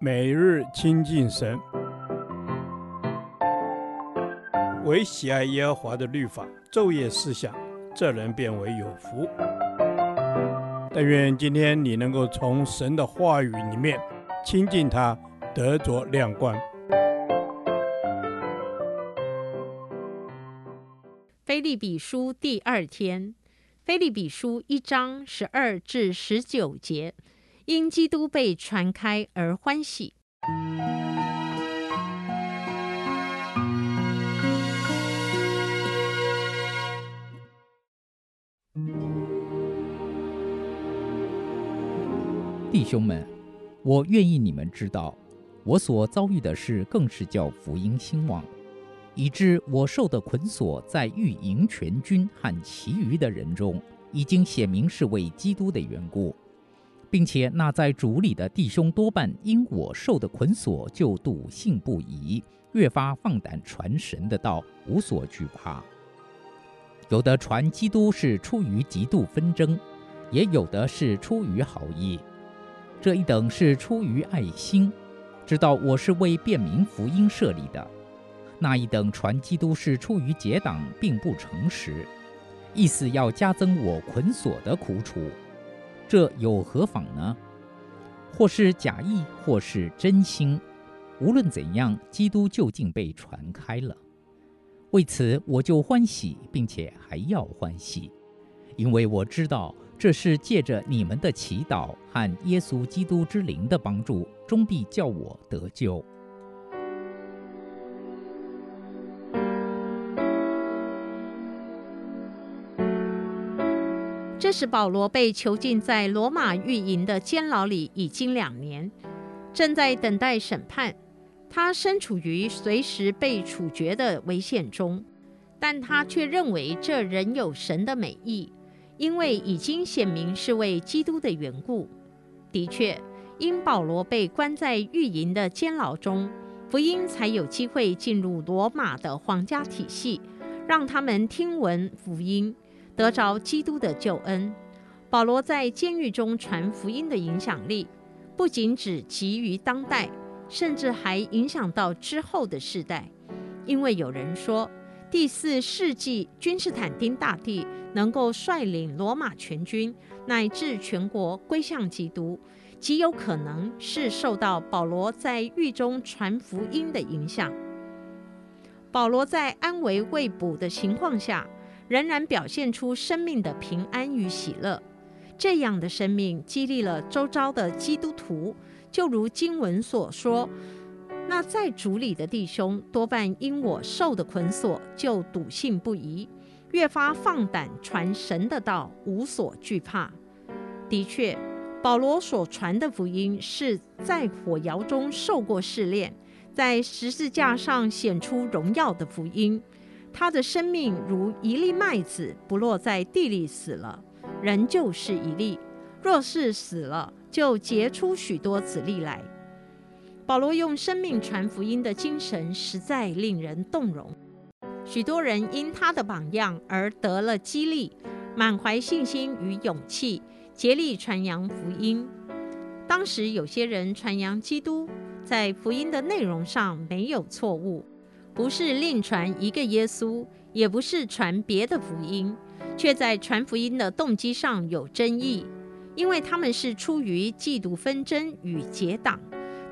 每日亲近神，唯喜爱耶和华的律法，昼夜思想，这人便为有福。但愿今天你能够从神的话语里面亲近他，得着亮光。腓立比书第二天，腓立比书一章十二至十九节。因基督被传开而欢喜。弟兄们，我愿意你们知道，我所遭遇的事，更是叫福音兴旺，以致我受的捆锁，在御营全军和其余的人中，已经显明是为基督的缘故。并且那在主里的弟兄多半因我受的捆锁，就笃信不疑，越发放胆传神的道，无所惧怕。有的传基督是出于极度纷争，也有的是出于好意。这一等是出于爱心，知道我是为便民福音设立的；那一等传基督是出于结党，并不诚实，意思要加增我捆锁的苦楚。这有何妨呢？或是假意，或是真心，无论怎样，基督究竟被传开了。为此，我就欢喜，并且还要欢喜，因为我知道这是借着你们的祈祷和耶稣基督之灵的帮助，终必叫我得救。这时，保罗被囚禁在罗马御营的监牢里已经两年，正在等待审判。他身处于随时被处决的危险中，但他却认为这仍有神的美意，因为已经显明是为基督的缘故。的确，因保罗被关在御营的监牢中，福音才有机会进入罗马的皇家体系，让他们听闻福音。得着基督的救恩，保罗在监狱中传福音的影响力，不仅只及于当代，甚至还影响到之后的世代。因为有人说，第四世纪君士坦丁大帝能够率领罗马全军乃至全国归向基督，极有可能是受到保罗在狱中传福音的影响。保罗在安危未卜的情况下，仍然表现出生命的平安与喜乐，这样的生命激励了周遭的基督徒。就如经文所说：“那在主里的弟兄多半因我受的捆锁，就笃信不疑，越发放胆传神的道，无所惧怕。”的确，保罗所传的福音是在火窑中受过试炼，在十字架上显出荣耀的福音。他的生命如一粒麦子，不落在地里死了，仍旧是一粒；若是死了，就结出许多子粒来。保罗用生命传福音的精神，实在令人动容。许多人因他的榜样而得了激励，满怀信心与勇气，竭力传扬福音。当时有些人传扬基督，在福音的内容上没有错误。不是另传一个耶稣，也不是传别的福音，却在传福音的动机上有争议，因为他们是出于嫉妒纷争与结党，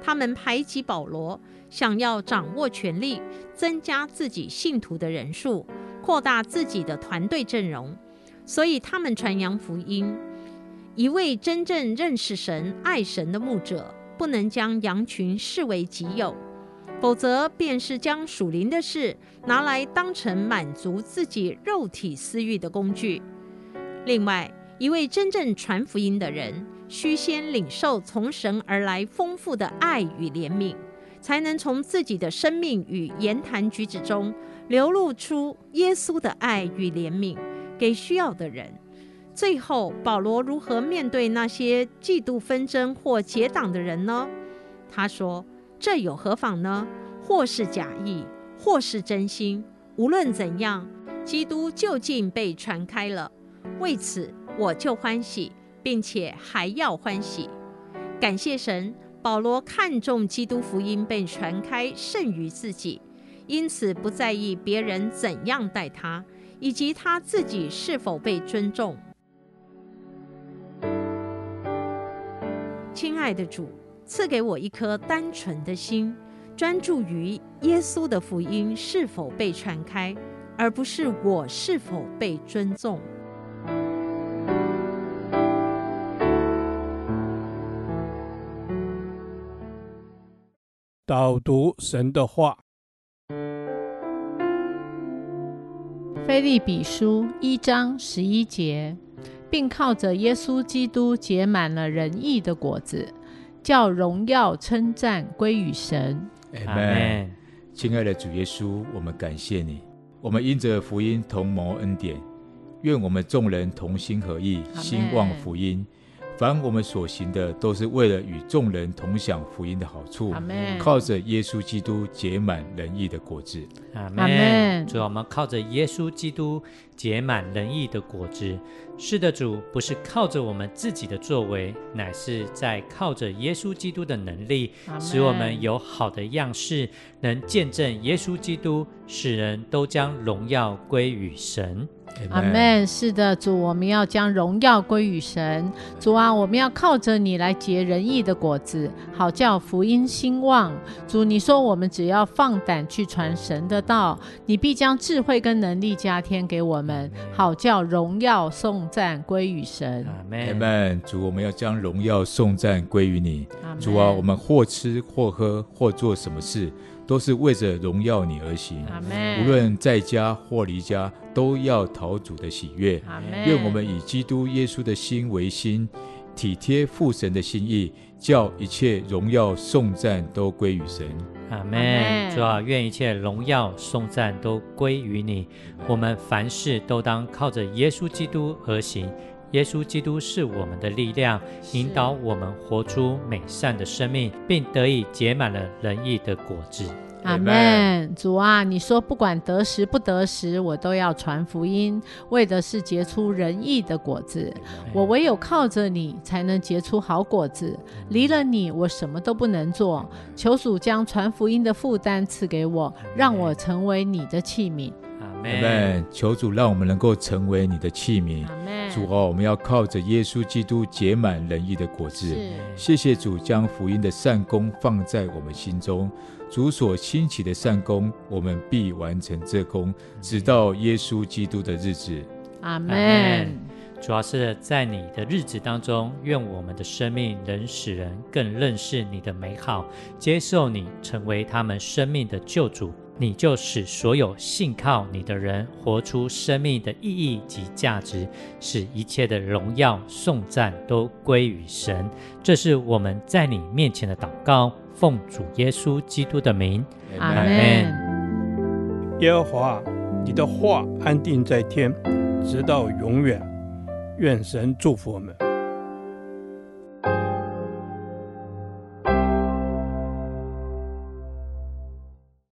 他们排挤保罗，想要掌握权力，增加自己信徒的人数，扩大自己的团队阵容，所以他们传扬福音。一位真正认识神、爱神的牧者，不能将羊群视为己有。否则，便是将属灵的事拿来当成满足自己肉体私欲的工具。另外，一位真正传福音的人，须先领受从神而来丰富的爱与怜悯，才能从自己的生命与言谈举止中流露出耶稣的爱与怜悯给需要的人。最后，保罗如何面对那些嫉妒纷争或结党的人呢？他说。这有何妨呢？或是假意，或是真心，无论怎样，基督究竟被传开了。为此，我就欢喜，并且还要欢喜。感谢神，保罗看重基督福音被传开胜于自己，因此不在意别人怎样待他，以及他自己是否被尊重。亲爱的主，赐给我一颗单纯的心，专注于耶稣的福音是否被传开，而不是我是否被尊重。导读神的话，《菲利比书》一章十一节，并靠着耶稣基督结满了仁义的果子，叫荣耀称赞归于神。阿门。亲爱的主耶稣，我们感谢你，我们因着福音同谋恩典，愿我们众人同心合意，兴旺福音。凡我们所行的，都是为了与众人同享福音的好处。靠着耶稣基督结满仁义的果子。阿门。主，我们靠着耶稣基督结满仁义的果子。是的，主，不是靠着我们自己的作为，乃是在靠着耶稣基督的能力，使我们有好的样式，能见证耶稣基督，使人都将荣耀归于神。阿门。是的，主，我们要将荣耀归于神。主啊，我们要靠着你来结仁义的果子，好叫福音兴旺。主，你说我们只要放胆去传神的道，你必将智慧跟能力加添给我们，好叫荣耀颂赞归于神。阿门。阿门。主，我们要将荣耀颂赞归于你。主啊，我们或吃或喝或做什么事，都是为着荣耀你而行。无论在家或离家，都要讨主的喜悦。愿我们以基督耶稣的心为心，体贴父神的心意，叫一切荣耀颂赞都归于神。阿门。主啊，愿一切荣耀颂赞都归于你。我们凡事都当靠着耶稣基督而行。耶稣基督是我们的力量，引导我们活出美善的生命，并得以结满了仁义的果子。阿门。主啊，你说不管得时不得时，我都要传福音，为的是结出仁义的果子。我唯有靠着你，才能结出好果子。离了你，我什么都不能做。求主将传福音的负担赐给我，让我成为你的器皿。阿门。求主让我们能够成为你的器皿。主哦，我们要靠着耶稣基督结满仁义的果子。谢谢主将福音的善功放在我们心中。主所兴起的善功，我们必完成这功，直到耶稣基督的日子。阿门。主要是在你的日子当中，愿我们的生命能使人更认识你的美好，接受你成为他们生命的救主。你就使所有信靠你的人活出生命的意义及价值，使一切的荣耀颂赞都归于神。这是我们在你面前的祷告，奉主耶稣基督的名，阿门。耶和华，你的话安定在天，直到永远。愿神祝福我们。